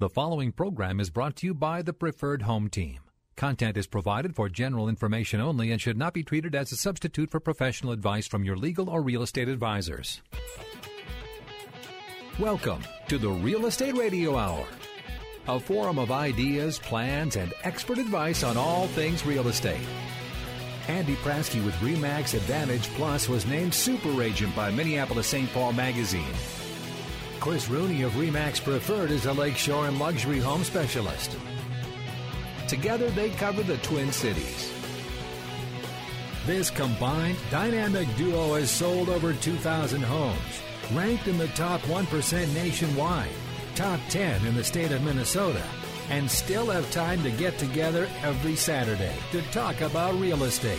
The following program is brought to you by the Preferred Home Team. Content is provided for general information only and should not be treated as a substitute for professional advice from your legal or real estate advisors. Welcome to the Real Estate Radio Hour, a forum of ideas, plans, and expert advice on all things real estate. Andy Prasky with Remax Advantage Plus was named Super Agent by Minneapolis St. Paul Magazine. Chris Rooney of Remax Preferred is a lakeshore and luxury home specialist. Together, they cover the Twin Cities. This combined dynamic duo has sold over 2,000 homes, ranked in the top 1% nationwide, top 10 in the state of Minnesota, and still have time to get together every Saturday to talk about real estate.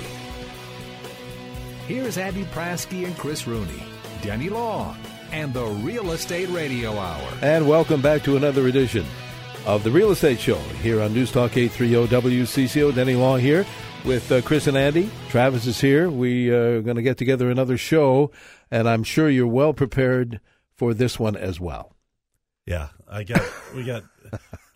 Here's Andy Prasky and Chris Rooney, Denny Long, and the Real Estate Radio Hour. And welcome back to another edition of the Real Estate Show here on News Talk 830 WCCO. Denny Long here with uh, Chris and Andy. Travis is here. We uh, are going to get together another show, and I'm sure you're well prepared for this one as well. Yeah, I got we got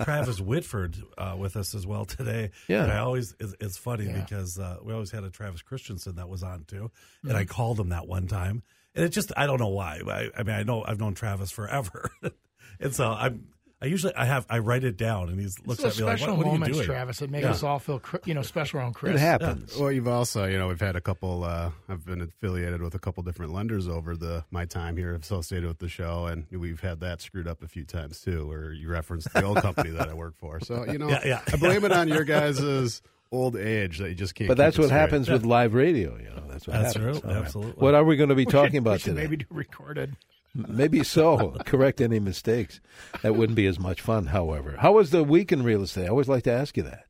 Travis Whitford uh, with us as well today. Yeah, and I always it's, it's funny Yeah. because uh, we always had a Travis Christensen that was on too, and Mm-hmm. I called him that one time, and it just I don't know why. I, I mean I know I've known Travis forever, and so I'm I usually I have I write it down, and he looks at me like, special what, what are you doing? Travis, It makes Yeah. us all feel, you know, special around Chris. It happens. Well, you've also, you know, we've had a couple. Uh, I've been affiliated with a couple different lenders over the my time here associated with the show, and we've had that screwed up a few times too. Where you referenced the old company that I work for, so you know, Yeah, yeah. I blame it on your guys' old age that you just can't. But that's what straight. happes with live radio. You know, that's what That's happens. true, All right. absolutely. What are we going to be We talking should- about we today? Maybe do recorded. Maybe so. Correct any mistakes. That wouldn't be as much fun, however. How was the week in real estate? I always like to ask you that.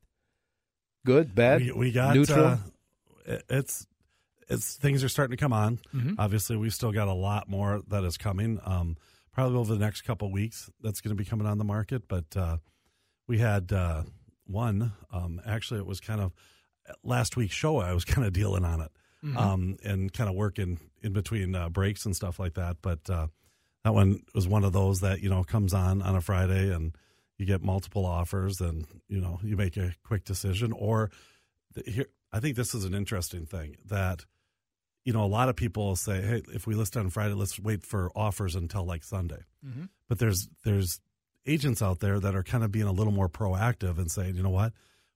Good, bad, we, we got neutral. Uh, it's it's things are starting to come on. Mhm. Obviously, we've still got a lot more that is coming. Um, probably over the next couple weeks, that's going to be coming on the market. But uh, we had uh, one. Um, actually, it was kind of last week's show. I was kind of dealing on it um, and kind of working in between uh, breaks and stuff like that. But uh, that one was one of those that you know comes on on a Friday and you get multiple offers and you know you make a quick decision or th- here I think this is an interesting thing that you know a lot of people say hey if we list on Friday let's wait for offers until like Sunday Mhm. but there's there's agents out there that are kind of being a little more proactive and saying you know what?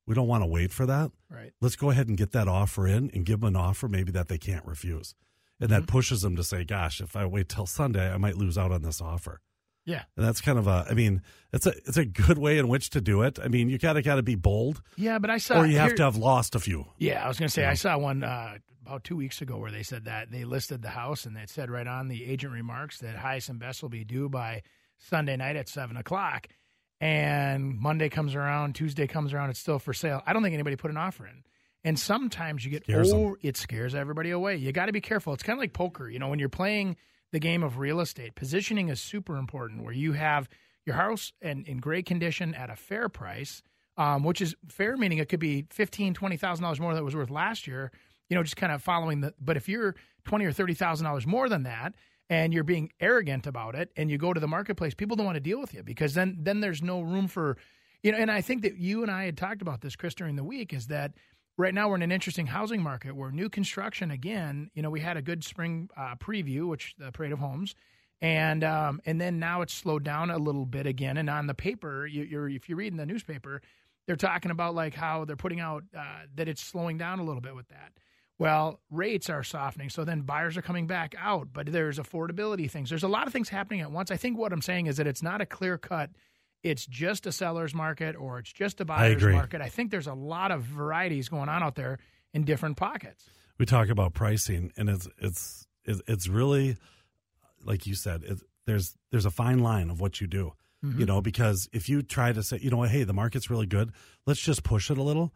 We don't want to wait for that. Right. let's go ahead and get that offer in and give them an offer maybe that they can't refuse. And that pushes them to say gosh if I wait till Sunday I might lose out on this offer. Yeah. and that's kind of a I mean it's a it's a good way in which to do it. I mean you gotta gotta be bold. Yeah, but I saw. or you have to have lost a few. Yeah, I was going to say I saw one uh, about two weeks ago where they said that. They listed the house and it said right on the agent remarks that highest and best will be due by Sunday night at seven o'clock, and Monday comes around, Tuesday comes around, it's still for sale. I don't think anybody put an offer in. And sometimes you get Scares over, it scares everybody away. You got to be careful. It's kind of like poker, you know, when you're playing the game of real estate, positioning is super important. Where you have your house in, in great condition at a fair price, um, which is fair, meaning it could be fifteen, twenty thousand dollars more than it was worth last year. You know, just kind of following the. But if you're twenty or thirty thousand dollars more than that, and you're being arrogant about it, and you go to the marketplace, people don't want to deal with you because then then there's no room for, you know. And I think that you and I had talked about this, Chris, during the week, is that right now we're in an interesting housing market where new construction again. You know, we had a good spring uh, preview, which the Parade of Homes and um, and then now it's slowed down a little bit again. And on the paper, you, you're if you're reading the newspaper, they're talking about like how they're putting out uh, that it's slowing down a little bit with that. Well, rates are softening, so then buyers are coming back out, but there's affordability things. There's a lot of things happening at once. I think what I'm saying is that it's not a clear cut. It's just a seller's market or it's just a buyer's agree. market. I think there's a lot of varieties going on out there in different pockets. we talk about pricing and it's it's it's really like you said it, there's there's a fine line of what you do You mm-hmm. know, because if you try to say, you know hey, the market's really good, let's just push it a little.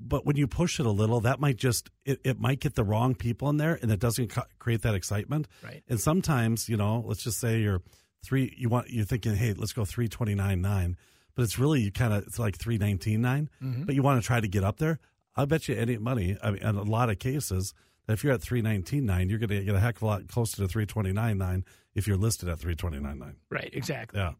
But when you push it a little, that might just it, it might get the wrong people in there, and it doesn't co- create that excitement. Right. And sometimes, you know, let's just say you're three, you want you're thinking, hey, let's go three twenty nine nine, but it's really you kind of it's like three nineteen mm-hmm. but you want to try to get up there. I bet you any money, I mean, in a lot of cases, that if you're at three nineteen nine, you're going to get a heck of a lot closer to three twenty nine nine if you're listed at three twenty nine nine. Right, exactly. Yeah.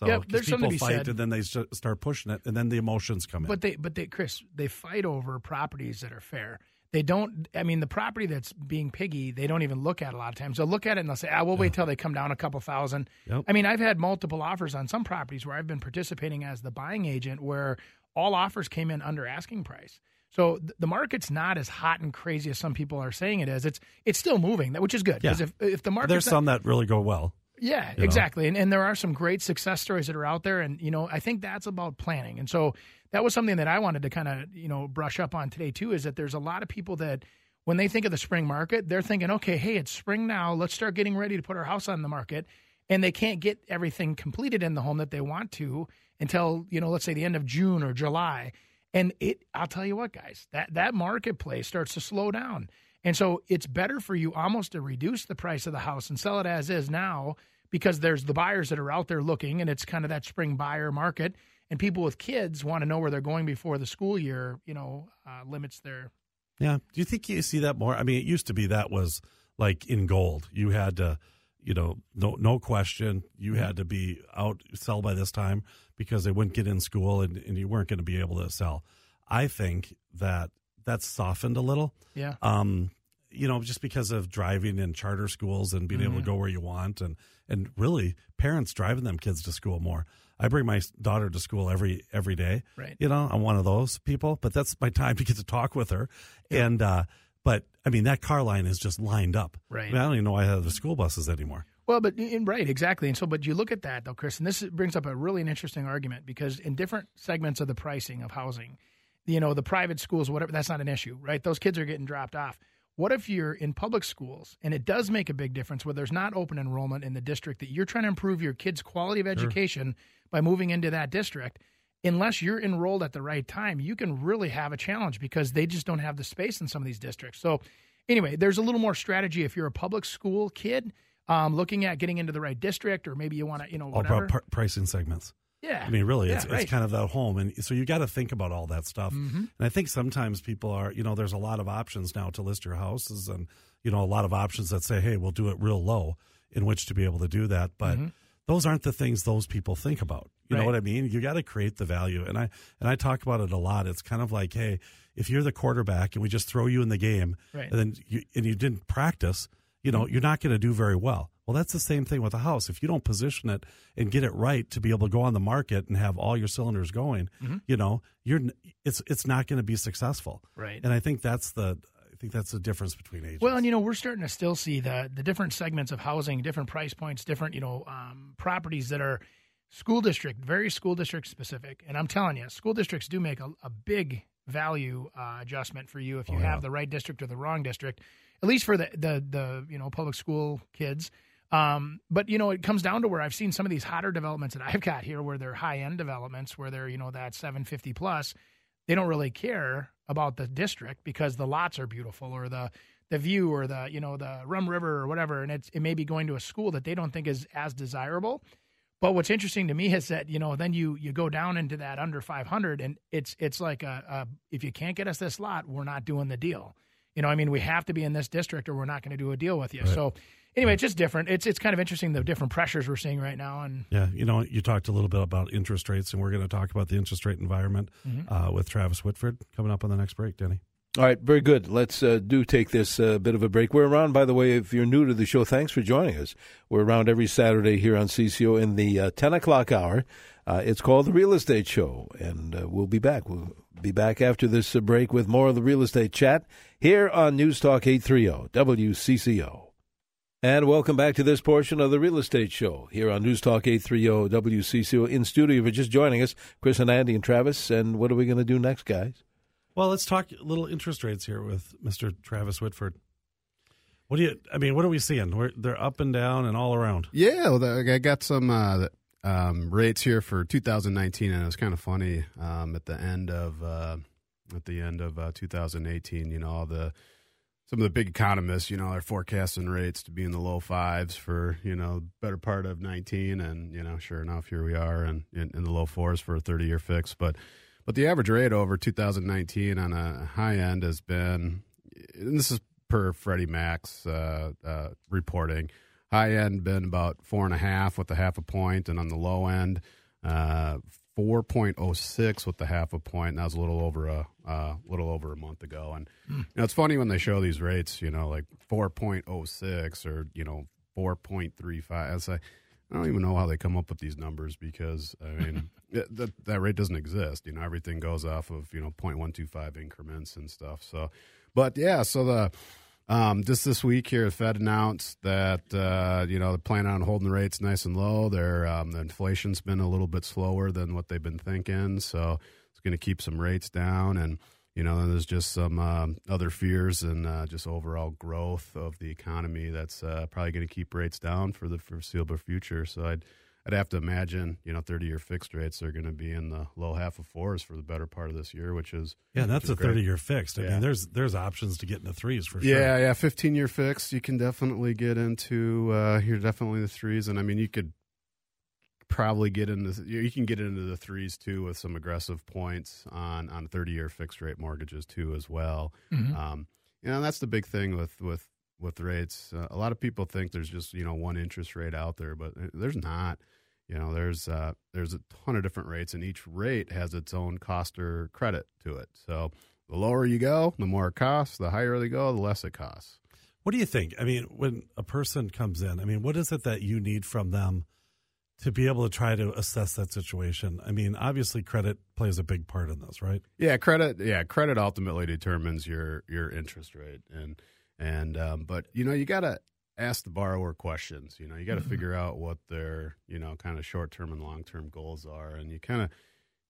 So Yep, there's something people to be fight said. and then they st- start pushing it, and then the emotions come in. But they, but they, Chris, they fight over properties that are fair. They don't. I mean, the property that's being piggy, they don't even look at a lot of times. They'll look at it and they'll say, "Ah, we'll wait till they come down a couple thousand. Yep. I mean, I've had multiple offers on some properties where I've been participating as the buying agent, where all offers came in under asking price. So th- the market's not as hot and crazy as some people are saying it is. It's it's still moving, which is good. Yeah. Because if if the market There's some that really go well. Yeah, know? exactly. And and there are some great success stories that are out there and you know, I think that's about planning. And so that was something that I wanted to kind of, you know, brush up on today too is that there's a lot of people that when they think of the spring market, they're thinking, "Okay, hey, it's spring now. Let's start getting ready to put our house on the market." And they can't get everything completed in the home that they want to until, you know, let's say the end of June or July. And it I'll tell you what, guys, that that marketplace starts to slow down. And so it's better for you almost to reduce the price of the house and sell it as is now because there's the buyers that are out there looking and it's kind of that spring buyer market and people with kids want to know where they're going before the school year, you know, uh, limits their Yeah. Do you think you see that more? I mean, it used to be that was like in gold. You had to, you know, no no question, you had to be out sell by this time because they wouldn't get in school and, and you weren't going to be able to sell. I think that that's softened a little. yeah. Um, you know, just because of driving in charter schools and being able Mm-hmm. to go where you want, and and really parents driving them kids to school more. I bring my daughter to school every every day. Right. You know, I'm one of those people, but that's my time to get to talk with her. And uh, but I mean, that car line is just lined up. Right. I, mean, I don't even know why I have the school buses anymore. Well, but right, exactly. And so, but you look at that though, Chris, and this brings up a really an interesting argument because in different segments of the pricing of housing, you know, the private schools, whatever, that's not an issue, right? Those kids are getting dropped off. What if you're in public schools and it does make a big difference where there's not open enrollment in the district that you're trying to improve your kids' quality of education by moving into that district? Unless you're enrolled at the right time, you can really have a challenge because they just don't have the space in some of these districts. So, anyway, there's a little more strategy if you're a public school kid um, looking at getting into the right district, or maybe you want to, you know, All whatever. about pr- pricing segments. Yeah, I mean, really, Yeah, it's, right. it's kind of that home, and so you got to think about all that stuff. Mm-hmm. And I think sometimes people are, you know, there's a lot of options now to list your houses, and you know, a lot of options that say, hey, we'll do it real low, in which to be able to do that. But those aren't the things those people think about. You know Mm-hmm. What I mean? You got to create the value, and I and I talk about it a lot. It's kind of like, hey, if you're the quarterback and we just throw you in the game, Right. and then you and you didn't practice, you know, you're not going to do very well. Well, that's the same thing with a house. If you don't position it and get it right to be able to go on the market and have all your cylinders going, Mm-hmm. you know, you're it's it's not going to be successful. Right. And I think that's the I think that's the difference between agents. Well, and you know, we're starting to still see the the different segments of housing, different price points, different you know um, properties that are school district, very school district specific. And I'm telling you, school districts do make a, a big value uh, adjustment for you if you Oh, yeah. have the right district or the wrong district. At least for the the the you know public school kids. Um, but you know, it comes down to where I've seen some of these hotter developments that I've got here, where they're high end developments, where they're you know that 750 plus. They don't really care about the district because the lots are beautiful or the the view or the you know the Rum River or whatever, and it's it may be going to a school that they don't think is as desirable. But what's interesting to me is that you know then you you go down into that under 500, and it's it's like a, a if you can't get us this lot, we're not doing the deal. You know, I mean, we have to be in this district, or we're not going to do a deal with you. So, anyway, it's just different. It's it's kind of interesting the different pressures we're seeing right now, and Yeah, you know, you talked a little bit about interest rates, and we're going to talk about the interest rate environment Mm-hmm. uh, with Travis Whitford coming up on the next break, Denny. All right, very good. Let's uh, do take this uh, bit of a break. We're around, by the way, if you're new to the show, thanks for joining us. We're around every Saturday here on CCO in the uh, 10 o'clock hour. Uh, it's called The Real Estate Show, and uh, we'll be back. We'll be back after this uh, break with more of the real estate chat here on News Talk 830 WCCO. And welcome back to this portion of the Real Estate Show here on News Talk 830 WCCO. In studio, if you're just joining us, Chris and Andy and Travis. And what are we going to do next, guys? Well, let's talk a little interest rates here with Mr. Travis Whitford. What do you? I mean, what are we seeing? We're, they're up and down and all around. Yeah, well, I got some uh, um, rates here for 2019, and it was kind of funny um, at the end of uh, at the end of uh, 2018. You know, all the some of the big economists, you know, are forecasting rates to be in the low fives for you know better part of 19, and you know, sure enough, here we are, and in, in the low fours for a 30 year fix. But but the average rate over 2019 on a high end has been, and this is per Freddie Mac's uh, uh, reporting High end been about four and a half with a half a point, and on the low end, uh, four point oh six with the half a point. And that was a little over a uh, little over a month ago. And mm. you know, it's funny when they show these rates. You know, like four point oh six or you know four point three five. It's like I don't even know how they come up with these numbers because I mean it, that that rate doesn't exist. You know, everything goes off of you know 0.125 increments and stuff. So, but yeah, so the um, just this week here, the Fed announced that uh, you know they're planning on holding the rates nice and low. Their um, the inflation's been a little bit slower than what they've been thinking, so it's going to keep some rates down. And you know, there's just some uh, other fears and uh, just overall growth of the economy that's uh, probably going to keep rates down for the foreseeable future. So I'd I'd have to imagine, you know, 30 year fixed rates are going to be in the low half of fours for the better part of this year, which is yeah, that's a 30 year fixed. I yeah. mean, there's there's options to get into threes for sure. Yeah, yeah, 15 year fixed, you can definitely get into. Uh, you're definitely the threes, and I mean, you could probably get into you can get into the threes too with some aggressive points on on 30 year fixed rate mortgages too as well. Mm-hmm. Um, you know, that's the big thing with with with rates. Uh, a lot of people think there's just you know one interest rate out there, but there's not. You know, there's uh, there's a ton of different rates, and each rate has its own cost or credit to it. So the lower you go, the more it costs. The higher they go, the less it costs. What do you think? I mean, when a person comes in, I mean, what is it that you need from them to be able to try to assess that situation? I mean, obviously, credit plays a big part in this, right? Yeah, credit. Yeah, credit ultimately determines your your interest rate, and and um, but you know you gotta ask the borrower questions. You know, you got to mm-hmm. figure out what their you know kind of short term and long term goals are, and you kind of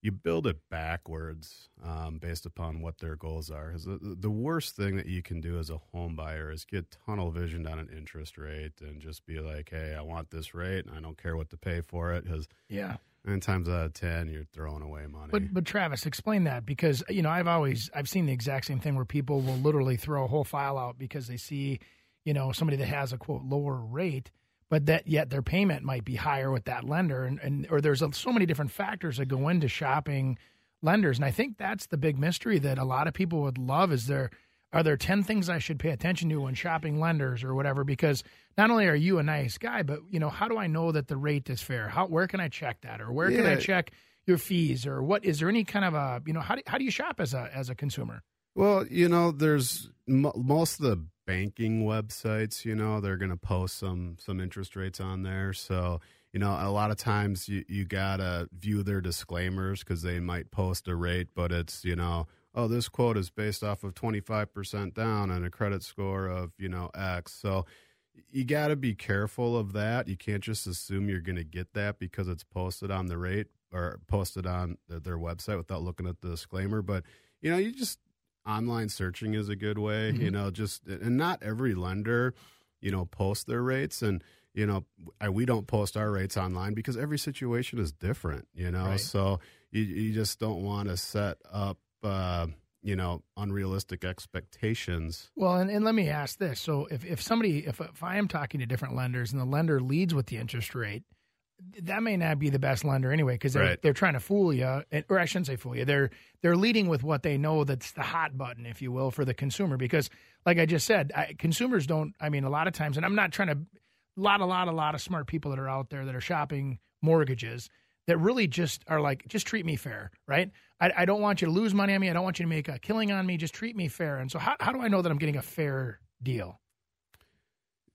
you build it backwards um, based upon what their goals are. Because the, the worst thing that you can do as a home buyer is get tunnel visioned on an interest rate and just be like, "Hey, I want this rate, and I don't care what to pay for it." Because yeah, nine times out of ten, you're throwing away money. But but Travis, explain that because you know I've always I've seen the exact same thing where people will literally throw a whole file out because they see you know somebody that has a quote lower rate but that yet their payment might be higher with that lender and, and or there's so many different factors that go into shopping lenders and i think that's the big mystery that a lot of people would love is there are there 10 things i should pay attention to when shopping lenders or whatever? Because not only are you a nice guy but you know how do i know that the rate is fair? How where can i check that? Or where yeah. can i check your fees? Or what is there any kind of a you know how do, how do you shop as a as a consumer? Well you know there's most of the banking websites, you know, they're going to post some some interest rates on there. So, you know, a lot of times you you got to view their disclaimers cuz they might post a rate, but it's, you know, oh, this quote is based off of 25% down and a credit score of, you know, X. So, you got to be careful of that. You can't just assume you're going to get that because it's posted on the rate or posted on their website without looking at the disclaimer. But you know, you just online searching is a good way. Mm-hmm. You know, just and not every lender, you know, post their rates and you know I, we don't post our rates online because every situation is different. You know, right. so you you just don't want to set up. Uh, you know unrealistic expectations. Well and, and let me ask this. So if, if somebody if, if i am talking to different lenders and the lender leads with the interest rate that may not be the best lender anyway because they're, right. they're trying to fool you or i shouldn't say fool you they're they're leading with what they know that's the hot button if you will for the consumer. Because like i just said I, consumers don't i mean a lot of times and i'm not trying to a lot a lot a lot of smart people that are out there that are shopping mortgages that really just are like just treat me fair right I, I don't want you to lose money on me i don't want you to make a killing on me just treat me fair and so how, how do i know that i'm getting a fair deal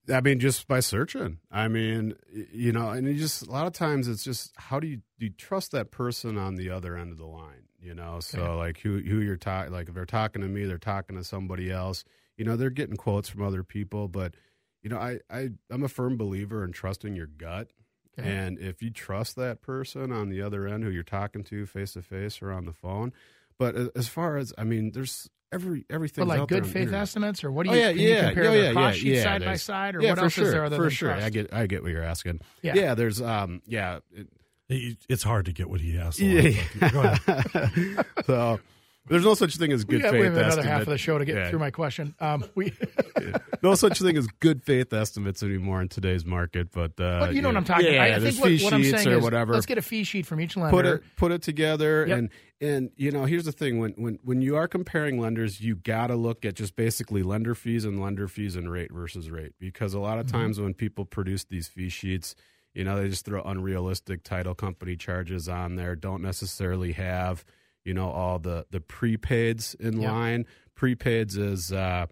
I mean, just by searching. I mean, you know, and you just a lot of times it's just how do you do you trust that person on the other end of the line? You know, so okay. like who who you're talking like if they're talking to me, they're talking to somebody else. You know, they're getting quotes from other people, but you know, I I I'm a firm believer in trusting your gut. Okay. And if you trust that person on the other end who you're talking to face to face or on the phone, but as far as I mean, there's every everything. like good faith estimates, or what do you? Oh, yeah, yeah, you compare oh, yeah, cost yeah, yeah, side by side, or yeah, what for else sure, is there other for than sure? Trust? I get I get what you're asking. Yeah, yeah. There's um yeah. It, It- It's hard to get what he asked. Yeah. Go ahead. so there's no such thing as We good got, faith we have another estimate. half of the show to get Yeah. through my question. Um, we, no such thing as good faith estimates anymore in today's market. But, uh, but you know what I'm talking yeah, about. I, I think what, fee what I'm sheets saying or is, whatever. let's get a fee sheet from each lender. put it put it together Yep. and and you know here's the thing when when when you are comparing lenders you got to look at just basically lender fees and lender fees and rate versus rate because a lot of Mm-hmm. times when people produce these fee sheets you know they just throw unrealistic title company charges on there don't necessarily have you know all the the prepaids in Yep. line prepaids is uh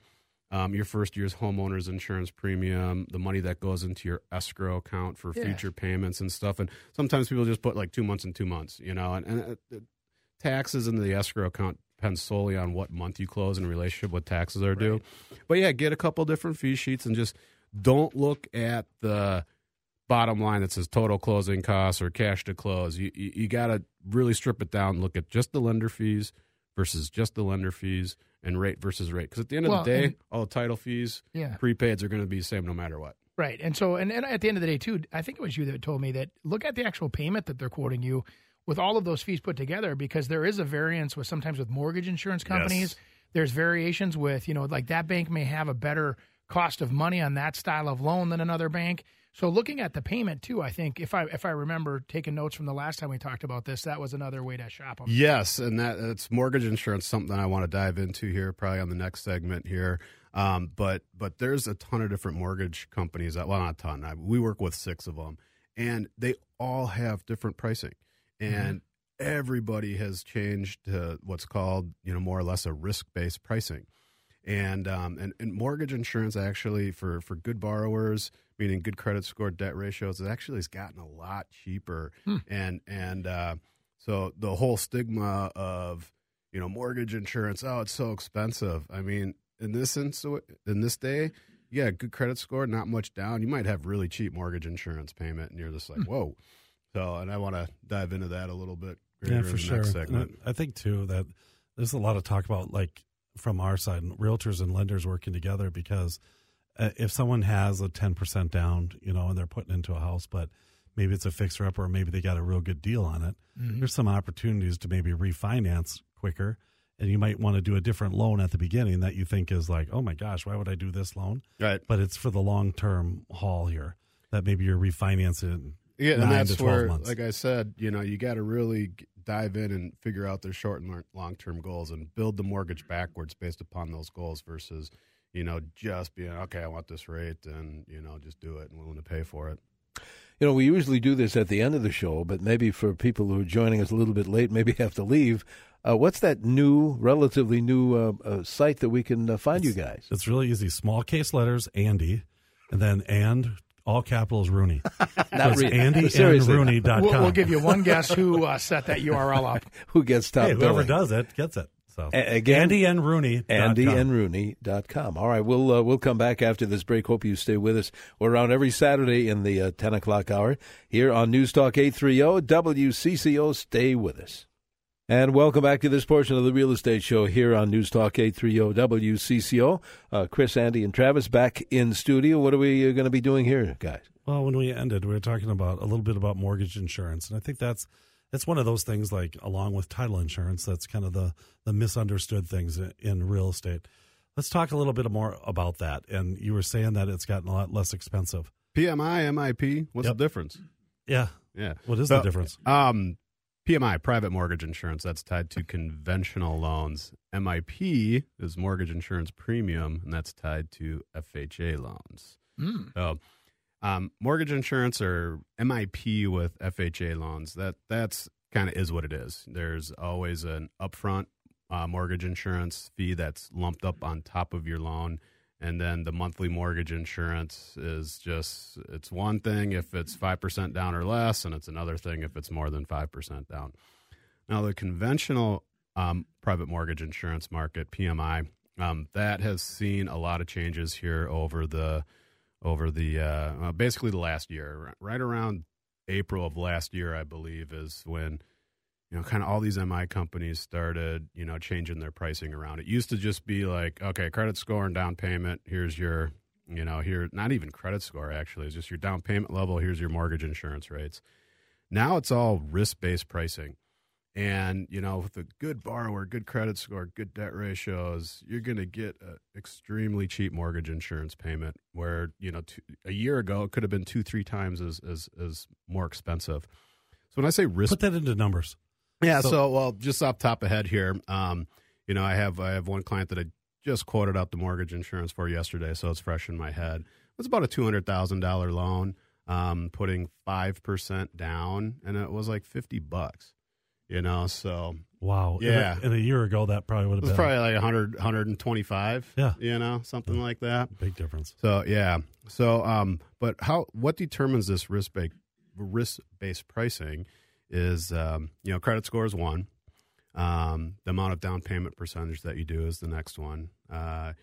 um, your first year's homeowners insurance premium, the money that goes into your escrow account for Yeah. future payments and stuff. And sometimes people just put like two months and two months, you know, and, and uh, taxes in the escrow account depends solely on what month you close in relationship with taxes are due. But yeah, get a couple different fee sheets and just don't look at the bottom line that says total closing costs or cash to close. You you, you got to really strip it down. Look at just the lender fees versus just the lender fees and rate versus rate. Because at the end of Well, the day, and- all the title fees, Yeah. prepaids are going to be the same no matter what. Right. And so, and, and at the end of the day, too, I think it was you that told me that look at the actual payment that they're quoting you with all of those fees put together because there is a variance with sometimes with mortgage insurance companies. Yes. There's variations with, you know, like that bank may have a better cost of money on that style of loan than another bank. So looking at the payment too, I think if I if I remember taking notes from the last time we talked about this, that was another way to shop them. Yes, and that that's mortgage insurance, something I want to dive into here, probably on the next segment here. Um, but but there's a ton of different mortgage companies. That, well, not a ton. I, we work with six of them, and they all have different pricing, and everybody has changed to what's called you know more or less a risk based pricing. And, um, and and mortgage insurance actually for for good borrowers, meaning good credit score, debt ratios, it actually has gotten a lot cheaper. And and uh, so the whole stigma of you know mortgage insurance, oh, it's so expensive. I mean, in this insu- in this day, yeah, good credit score, not much down, you might have really cheap mortgage insurance payment, and you're just like, whoa. So, and I want to dive into that a little bit. yeah, in for the sure. Next segment. I I think too that there's a lot of talk about like from our side, realtors and lenders working together because uh, if someone has a 10% down, you know, and they're putting into a house, but maybe it's a fixer up or maybe they got a real good deal on it, there's some opportunities to maybe refinance quicker. And you might want to do a different loan at the beginning that you think is like, oh my gosh, why would I do this loan? Right. But it's for the long term haul here that maybe you're refinancing. Yeah, and that's to 12 where, months. like I said, you know, you got to really dive in and figure out their short and long term goals and build the mortgage backwards based upon those goals versus, you know, just being okay. I want this rate, and you know, just do it and willing to pay for it. You know, we usually do this at the end of the show, but maybe for people who are joining us a little bit late, maybe have to leave. Uh, what's that new, relatively new uh, uh, site that we can uh, find you guys? It's really easy. Small case letters, Andy, and then and all capitals Rooney. Not It's really. Andy and Seriously. Rooney.com. We'll, we'll give you one guess who uh, set that URL up. Who gets top Hey, whoever billing? does it gets it. So A- again- Andy and Rooney. AndyandRooney.com. All right, we'll uh, we'll come back after this break. Hope you stay with us. We're around every Saturday in the uh, 10 o'clock hour here on News Talk 830 WCCO. Stay with us. And welcome back to this portion of the Real Estate Show here on News Talk 830 WCCO. Uh, Chris, Andy, and Travis back in studio. What are we going to be doing here, guys? Well, when we ended, we were talking about a little bit about mortgage insurance, and I think that's it's one of those things like along with title insurance that's kind of the the misunderstood things in, in real estate. Let's talk a little bit more about that. And you were saying that it's gotten a lot less expensive. PMI, MIP, what's Yep. the difference? Yeah. Yeah. What is So, the difference? Um, PMI, private mortgage insurance, that's tied to conventional loans. MIP is mortgage insurance premium, and that's tied to FHA loans. So, um, mortgage insurance or MIP with FHA loans, that that's kind of is what it is. There's always an upfront uh, mortgage insurance fee that's lumped up on top of your loan. And then the monthly mortgage insurance is just, it's one thing if it's 5% down or less, and it's another thing if it's more than 5% down. Now, the conventional um, private mortgage insurance market, PMI, um, that has seen a lot of changes here over the over the uh, basically the last year, right around April of last year, I believe, is when you know kind of all these MI companies started you know changing their pricing around. It used to just be like, okay, credit score and down payment. Here's your you know here not even credit score actually, it's just your down payment level. Here's your mortgage insurance rates. Now it's all risk based pricing. And, you know, with a good borrower, good credit score, good debt ratios, you're going to get an extremely cheap mortgage insurance payment where, you know, two, a year ago it could have been two, three times as, as, as more expensive. So when I say risk Put that into numbers. Yeah. So, So- well, just off top of head here, um, you know, I have I have one client that I just quoted out the mortgage insurance for yesterday, so it's fresh in my head. It's about a two hundred thousand dollar loan, um, putting five percent down, and it was like fifty bucks. You know, so Wow. And a- Yeah. And a, year ago, that probably would have been probably like 100, 125. Yeah. you know, something like that. big difference. So yeah. So um, but how what determines this risk based risk based pricing is um, you know credit score is one. Um, the amount of down payment percentage that you do is the next one. Uh,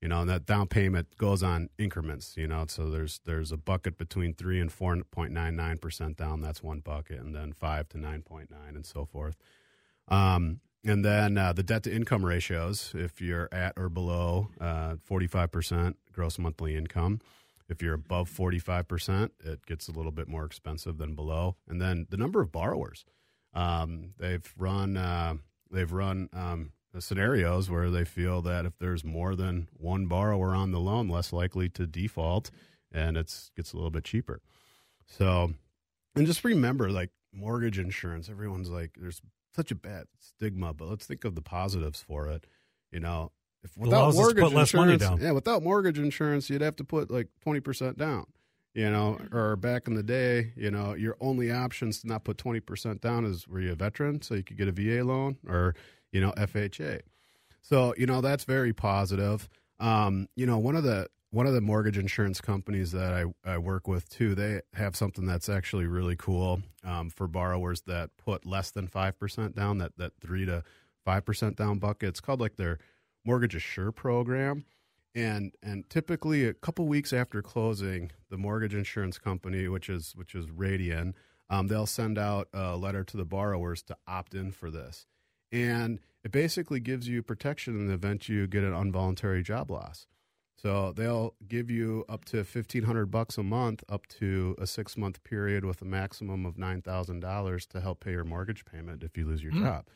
you know, and that down payment goes on increments. You know, so there's there's a bucket between three and four point nine nine percent down. That's one bucket, and then five to nine point nine, and so forth. Um, and then uh, the debt to income ratios, if you're at or below uh, 45% gross monthly income, if you're above 45%, it gets a little bit more expensive than below. And then the number of borrowers. Um, they've run, uh, they've run um, scenarios where they feel that if there's more than one borrower on the loan, less likely to default, and it's gets a little bit cheaper. So, and just remember, like mortgage insurance, everyone's like, there's such a bad stigma, but let's think of the positives for it. You know, if without allows us to mortgage put less money insurance, yeah, without mortgage insurance, you'd have to put like twenty percent down. You know, or back in the day, you know, your only options to not put twenty percent down is were you a veteran, so you could get a VA loan, or you know, FHA. So you know that's very positive. Um, you know, one of the one of the mortgage insurance companies that I, I work with too, they have something that's actually really cool um, for borrowers that put less than five percent down, that that three to five percent down bucket. It's called like their mortgage assure program. And and typically a couple weeks after closing, the mortgage insurance company, which is which is Radian, um, they'll send out a letter to the borrowers to opt in for this, and it basically gives you protection in the event you get an involuntary job loss. So they'll give you up to fifteen hundred bucks a month, up to a six month period with a maximum of nine thousand dollars to help pay your mortgage payment if you lose your Mm. job.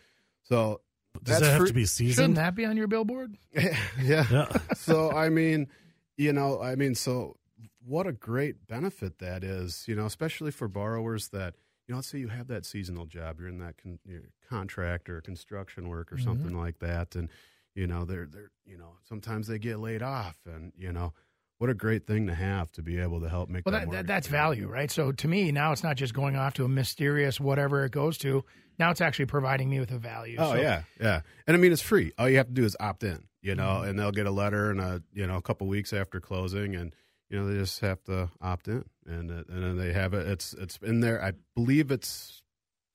So Does that's that have free- to be Shouldn't that be on your billboard? yeah. Yeah. so I mean, you know, I mean, so what a great benefit that is, you know, especially for borrowers that, you know, let's say you have that seasonal job, you're in that con- you're contract or construction work or Mm-hmm. something like that, and you know, they're they're you know, sometimes they get laid off, and you know, what a great thing to have to be able to help make. Well, that that, that, that's value, right? So to me, now it's not just going off to a mysterious whatever it goes to. Now it's actually providing me with a value. Oh So- yeah, yeah, and I mean it's free. All you have to do is opt in, you know, Mm-hmm. and they'll get a letter and a you know a couple weeks after closing, and you know they just have to opt in, and uh, and then they have it. It's it's in there. I believe it's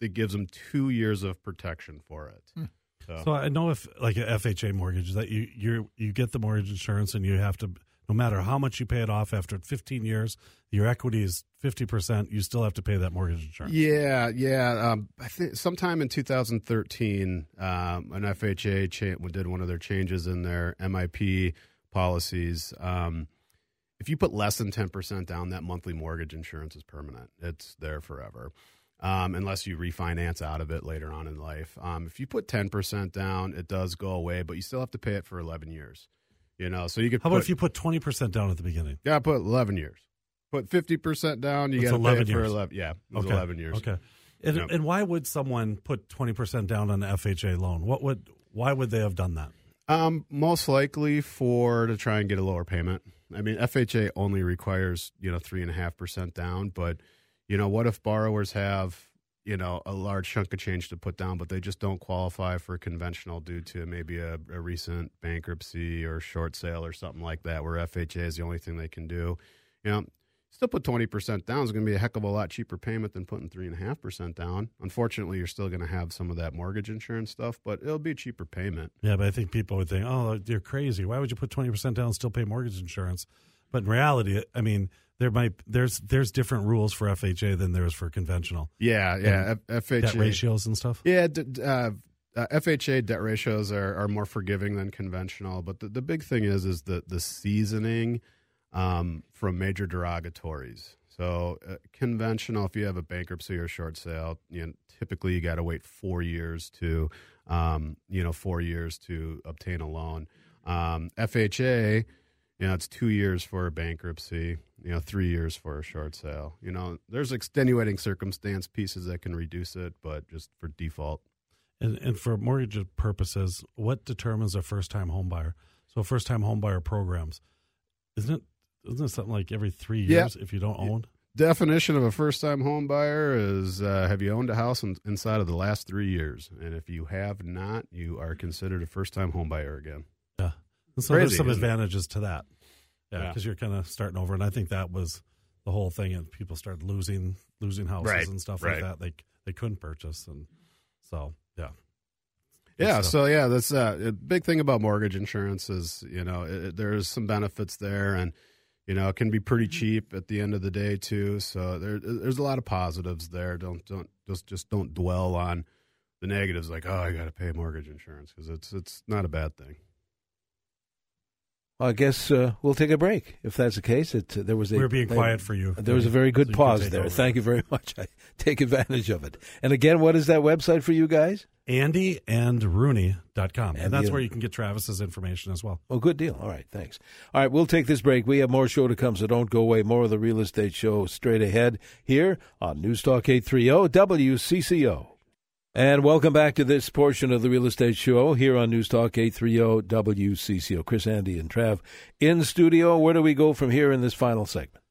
it gives them two years of protection for it. Hmm. So, So I know if like an FHA mortgage that you you you get the mortgage insurance and you have to no matter how much you pay it off after 15 years, your equity is 50%, you still have to pay that mortgage insurance. Yeah, yeah. Um, I think sometime in 2013, um, an FHA did one of their changes in their MIP policies. Um, if you put less than 10% down, that monthly mortgage insurance is permanent. It's there forever. Um, unless you refinance out of it later on in life. Um, if you put 10% down, it does go away, but you still have to pay it for 11 years. You know, so you could How put, about if you put 20% down at the beginning? yeah, put 11 years. Put 50% down, you got to pay 11 it for years. 11. Yeah, Okay. 11 years. Okay. And, Yep. and why would someone put 20% down on an FHA loan? What would why would they have done that? Um, most likely for to try and get a lower payment. I mean, FHA only requires you know three and a half percent down, but you know what if borrowers have you know a large chunk of change to put down, but they just don't qualify for conventional due to maybe a, a recent bankruptcy or short sale or something like that, where FHA is the only thing they can do. You know, still put twenty percent down is going to be a heck of a lot cheaper payment than putting three and a half percent down. Unfortunately, you're still going to have some of that mortgage insurance stuff, but it'll be a cheaper payment. Yeah, but I think people would think, "Oh, you're crazy. Why would you put 20% down and still pay mortgage insurance?" But in reality, I mean, there might there's there's different rules for FHA than there is for conventional Yeah, yeah. F- FHA debt ratios and stuff. Yeah, d- uh, uh, FHA debt ratios are, are more forgiving than conventional, but the, the big thing is is the the seasoning um, from major derogatories. So uh, conventional, if you have a bankruptcy or short sale, you know, typically you got to wait four years to, um, you know, four years to obtain a loan. Um, FHA, you know, it's two years for a bankruptcy, you know, three years for a short sale. You know, there's extenuating circumstance pieces that can reduce it, but just for default. And, and for mortgage purposes, what determines a first time home buyer? So first time home buyer programs, isn't it isn't it something like every three Yeah. years if you don't own? Definition of a first time home buyer is uh, have you owned a house in, inside of the last three years? And if you have not, you are considered a first time home buyer again. Yeah. And so there's some isn't it? advantages to that. Yeah, Yeah. because you're kind of starting over, and I think that was the whole thing, and people started losing losing houses Right, and stuff right. like that. They they couldn't purchase, and so yeah, Yeah, so yeah, that's uh, a big thing about mortgage insurance is you know it- there's some benefits there, and you know it can be pretty cheap at the end of the day too. So there, there's a lot of positives there. Don't don't just just don't dwell on the negatives like oh I got to pay mortgage insurance because it's it's not a bad thing. I guess uh, we'll take a break if that's the case. It, there was a, we were being quiet for you. There was a very good can pause there. over. Thank you very much. I take advantage of it. And again, what is that website for you guys? AndyandRooney.com. Andy And that's and- where you can get Travis's information as well. Oh, good deal. All right, thanks. All right, we'll take this break. We have more show to come, so don't go away. More of the real estate show straight ahead here on News Talk 830 WCCO. And welcome back to this portion of the real estate show here on News Talk 830 WCCO. Chris, Andy, and Trav in studio. Where do we go from here in this final segment?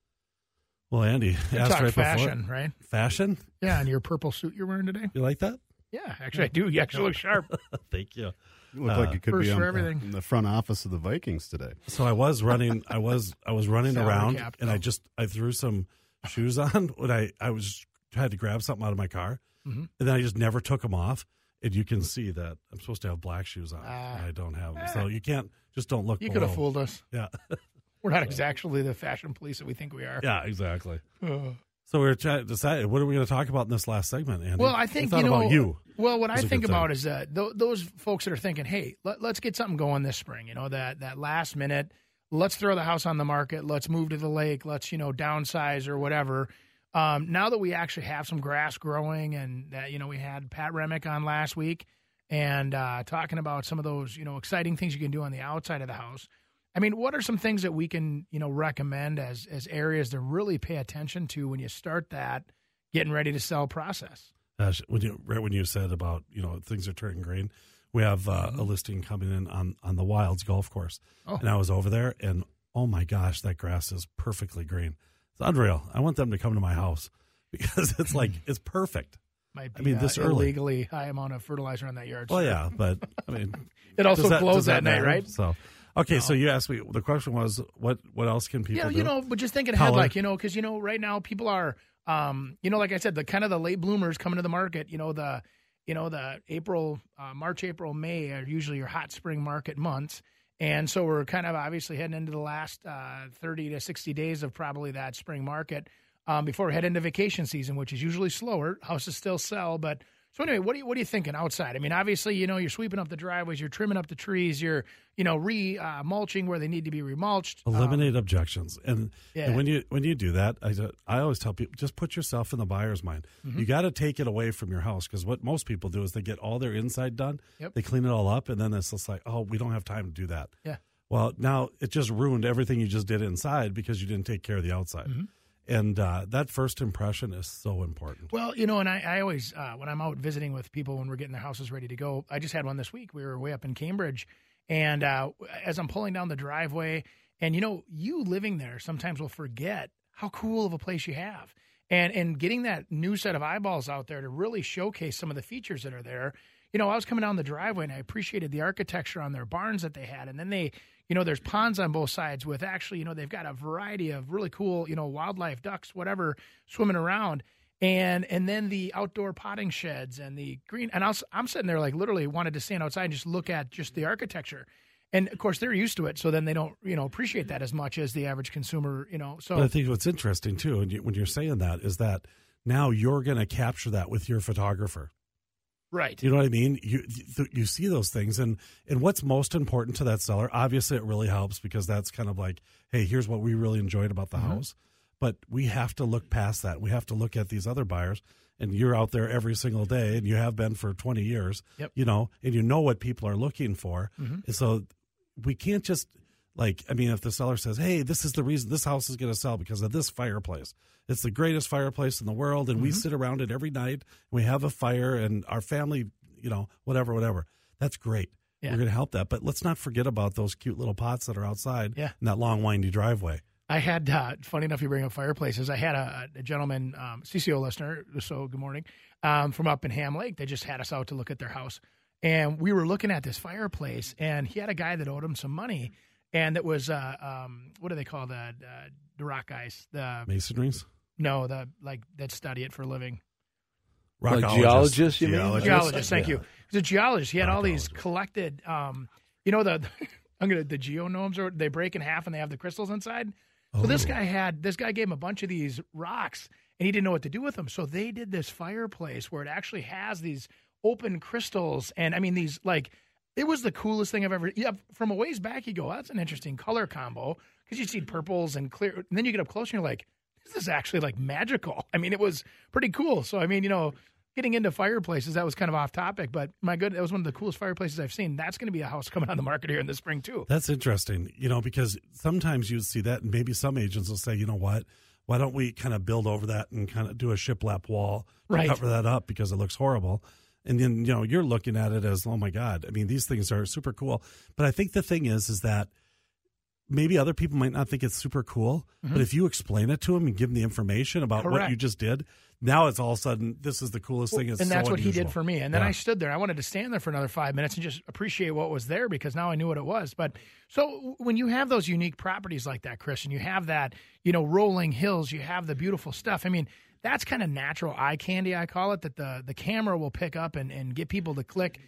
Well, Andy, You asked talk right fashion, before. right? Fashion? Yeah, and your purple suit you're wearing today. You like that? Yeah, actually, I do. You actually look sharp. Thank you. You look Uh, like you could be on, everything. in the front office of the Vikings today. So I was running. I was I was running Salary around, cap, and I just I threw some shoes on when I I was had to grab something out of my car, Mhm. and then I just never took them off. And you can see that I'm supposed to have black shoes on, Ah. I don't have them. So you can't just don't look. You could have fooled us. Yeah, We're not exactly the fashion police that we think we are. yeah, exactly. So we we're trying to decide what are we going to talk about in this last segment, Andy? Well, I think you know. about you. Well, what I think about thing. is that th- those folks that are thinking, "Hey, let, let's get something going this spring." You know, that that last minute, let's throw the house on the market. Let's move to the lake. Let's you know downsize or whatever. Um, now that we actually have some grass growing, and that you know we had Pat Remick on last week, and uh, talking about some of those you know exciting things you can do on the outside of the house. I mean, what are some things that we can you know recommend as as areas to really pay attention to when you start that getting ready to sell process? Gosh, when you right when you said about you know things are turning green, we have uh, Mm-hmm. a listing coming in on on the Wilds golf course, Oh. and I was over there, and oh my gosh, that grass is perfectly green. Unreal. I want them to come to my house because it's like it's perfect. Might be I mean, uh, this early. illegally high amount of fertilizer on that yard. Well, yeah, but I mean, It also that, closed does that, night, right? So, okay, so you asked me. The question was, what what else can people Yeah, do? you know, but just thinking ahead, like you know, because you know, right now people are, um, you know, like I said, the kind of the late bloomers coming to the market. You know, the, you know, the April, uh, March, April, May are usually your hot spring market months, and so we're kind of obviously heading into the last uh, thirty to sixty days of probably that spring market um, before we head into vacation season, which is usually slower. Houses still sell, but. So anyway, what are you what are you thinking outside? I mean, obviously, you know, you're sweeping up the driveways, you're trimming up the trees, you're you know re uh, mulching where they need to be remulched. Um, eliminate objections and, yeah. and when you when you do that I, I always tell people just put yourself in the buyer's mind Mm-hmm. you got to take it away from your house because what most people do is they get all their inside done Yep. they clean it all up and then it's just like oh we don't have time to do that Yeah. well now it just ruined everything you just did inside because you didn't take care of the outside Mm-hmm. And uh, that first impression is so important Well, you know, and I, I always, uh, when I'm out visiting with people when we're getting their houses ready to go, I just had one this week. We were way up in Cambridge. And uh, as I'm pulling down the driveway, and you know, you living there sometimes will forget how cool of a place you have. And, and getting that new set of eyeballs out there to really showcase some of the features that are there. You know, I was coming down the driveway and I appreciated the architecture on their barns that they had. And then they, you know, there's ponds on both sides with actually, you know, they've got a variety of really cool, you know, wildlife, ducks, whatever, swimming around and and then the outdoor potting sheds and the green and I was, I'm sitting there like literally wanted to stand outside and just look at just the architecture. And of course they're used to it, so then they don't, you know, appreciate that as much as the average consumer, you know. So but I think what's interesting too and when you're saying that is that now you're going to capture that with your photographer right. You know what I mean? You you- you see those things, and and what's most important to that seller? Obviously, it really helps because that's kind of like, hey, here's what we really enjoyed about the Mm-hmm. house. but we have to look past that. We have to look at these other buyers. And you're out there every single day, and you have been for 20 years. Yep. You know, and you know what people are looking for. And so we can't just like I mean, if the seller says, "Hey, this is the reason this house is going to sell because of this fireplace. It's the greatest fireplace in the world, and we sit around it every night. We have a fire, and our family, you know, whatever, whatever. That's great. Yeah. We're going to help that, but let's not forget about those cute little pots that are outside Yeah. in that long, windy driveway. I had, uh, funny enough, you bring up fireplaces. I had a, a gentleman, um, CCO listener, so good morning, um, from up in Ham Lake. They just had us out to look at their house. And we were looking at this fireplace, and he had a guy that owed him some money. And it was, uh, um, what do they call the, uh, the rock guys? The, Masonries, no, the, like, that study it for a living. Like Rockologists. geologists, you mean? Geologists. Geologist, thank Yeah. you. He's a geologist. He had all these collected, um, you know, the I'm gonna the geonomes or they break in half and they have the crystals inside. So this Oh. guy had this guy gave him a bunch of these rocks and he didn't know what to do with them. So they did this fireplace where it actually has these open crystals and I mean these like it was the coolest thing I've ever. Yeah, from a ways back you go, that's an interesting color combo because you see purples and clear, and then you get up close and you're like, this is actually like magical. I mean, it was pretty cool. So I mean, you know, getting into fireplaces that was kind of off topic, but my good, that was one of the coolest fireplaces I've seen. That's going to be a house coming on the market here in the spring too. That's interesting, you know, because sometimes you see that, and maybe some agents will say, you know what, why don't we kind of build over that and kind of do a shiplap wall to Right. cover that up because it looks horrible. And then, you know, you're looking at it as, oh my God, I mean, these things are super cool. But I think the thing is, is that maybe other people might not think it's super cool, but if you explain it to them and give them the information about what Mm-hmm. You just did, now it's all of a sudden, this is the coolest thing. It's and so that's what he did for me. And then Yeah. I stood there. I wanted to stand there for another five minutes and just appreciate what was there because now I knew what it was. But so when you have those unique properties like that, Chris, and you have that, you know, rolling hills, you have the beautiful stuff. I mean, that's kind of natural eye candy, I call it, that the the camera will pick up and, and get people to click.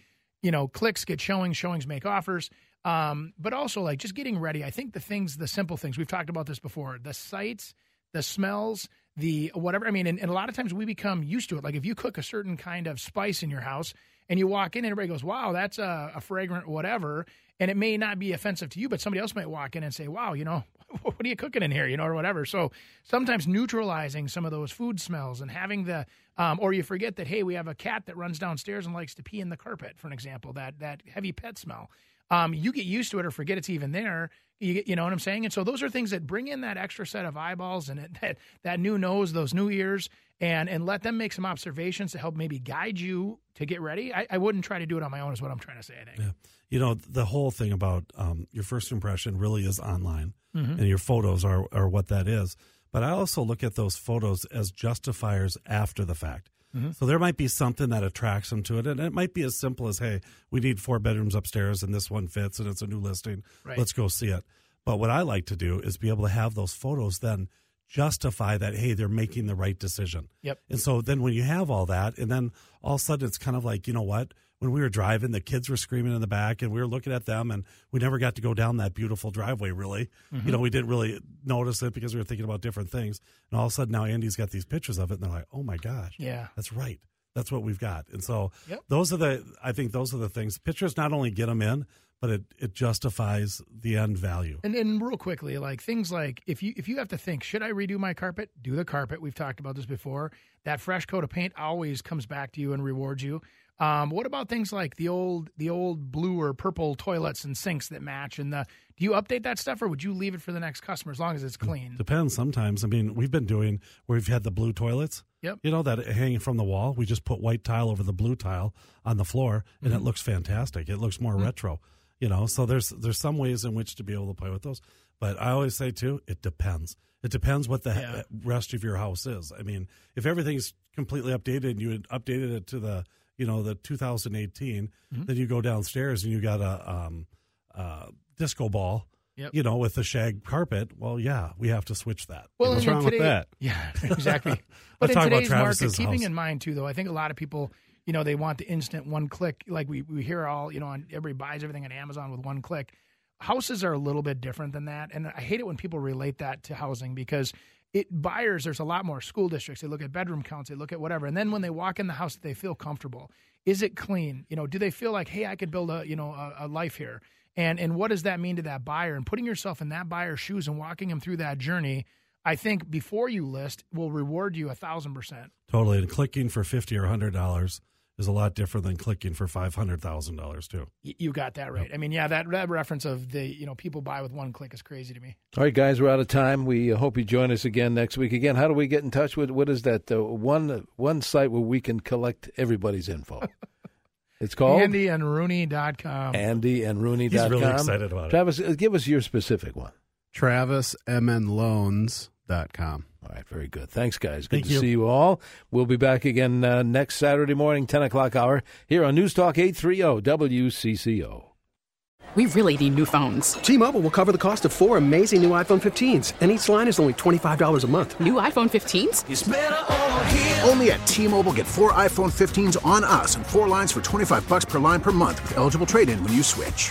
You know, clicks get showings, showings make offers. Um, but also like just getting ready. I think the things, the simple things, we've talked about this before, the sights, the smells, the whatever. I mean, and, and a lot of times we become used to it. Like if you cook a certain kind of spice in your house and you walk in and everybody goes, wow, that's a, a fragrant whatever. And it may not be offensive to you, but somebody else might walk in and say, wow, you know, what are you cooking in here, you know, or whatever. So sometimes neutralizing some of those food smells and having the, um, or you forget that, hey, we have a cat that runs downstairs and likes to pee in the carpet, for an example, that, that heavy pet smell. Um, you get used to it or forget it's even there. You, you know what I'm saying? And so those are things that bring in that extra set of eyeballs and it, that, that new nose, those new ears, and and let them make some observations to help maybe guide you to get ready. I, I wouldn't try to do it on my own, is what I'm trying to say. I think. Yeah. You know, the whole thing about um, your first impression really is online, and your photos are, are what that is. But I also look at those photos as justifiers after the fact. Mm-hmm. So there might be something that attracts them to it, and it might be as simple as, "Hey, we need four bedrooms upstairs, and this one fits, and it's a new listing. Right. Let's go see it." But what I like to do is be able to have those photos then justify that, "Hey, they're making the right decision." Yep. And so then when you have all that, and then all of a sudden it's kind of like, you know what? When we were driving, the kids were screaming in the back, and we were looking at them, and we never got to go down that beautiful driveway, really. You mm-hmm. know, we didn't really notice it because we were thinking about different things. And all of a sudden now Andy's got these pictures of it, and they're like, oh my gosh, Yeah. that's right. That's what we've got. And so Yep. those are the, I think those are the things. Pictures not only get them in, but it, it justifies the end value. And and real quickly, like things like if you if you have to think, should I redo my carpet? Do the carpet. We've talked about this before. That fresh coat of paint always comes back to you and rewards you. Um, what about things like the old the old blue or purple toilets and sinks that match? And the do you update that stuff or would you leave it for the next customer as long as it's clean? Depends sometimes. I mean, we've been doing where we've had the blue toilets. Yep. You know, that hanging from the wall. We just put white tile over the blue tile on the floor and Mm-hmm. it looks fantastic. It looks more retro. You know, so there's there's some ways in which to be able to play with those. But I always say too, it depends. It depends what the Yeah. rest of your house is. I mean, if everything's completely updated and you had updated it to the you know the 2018, Mm-hmm. then you go downstairs and you got a um, uh, disco ball. Yep. You know, with the shag carpet. Well, yeah, we have to switch that. Well, What's wrong with that? Yeah, exactly. but in talk about today's market, Travis's keeping house. in mind too, though, I think a lot of people, you know, they want the instant one click. Like we we hear all, you know, on everybody buys everything on Amazon with one click. Houses are a little bit different than that, and I hate it when people relate that to housing because it buyers. There's a lot more school districts. They look at bedroom counts. They look at whatever, and then when they walk in the house, they feel comfortable. Is it clean? You know, do they feel like, hey, I could build a you know a, a life here? And and what does that mean to that buyer? And putting yourself in that buyer's shoes and walking him through that journey, I think before you list will reward you a thousand percent. Totally. And clicking for fifty or hundred dollars is a lot different than clicking for five hundred thousand dollars too. You got that right. I mean, yeah, that that reference of the you know people buy with one click is crazy to me. All right, guys, we're out of time. We uh, hope you join us again next week. Again, how do we get in touch with? What is that? Uh, one one site where we can collect everybody's info. it's called Andy and Rooney.com. Andy and Rooney. He's really excited about it. Travis, uh, give us your specific one. TravisMNLoans.com. All right, very good. Thanks, guys. Good Thank to you. see you all. We'll be back again uh, next Saturday morning, 10 o'clock hour, here on News Talk 830 WCCO. We really need new phones. T-Mobile will cover the cost of four amazing new iPhone 15s, and each line is only $25 a month. New iPhone 15s? Only at T-Mobile get four iPhone 15s on us and four lines for 25 bucks per line per month with eligible trade-in when you switch.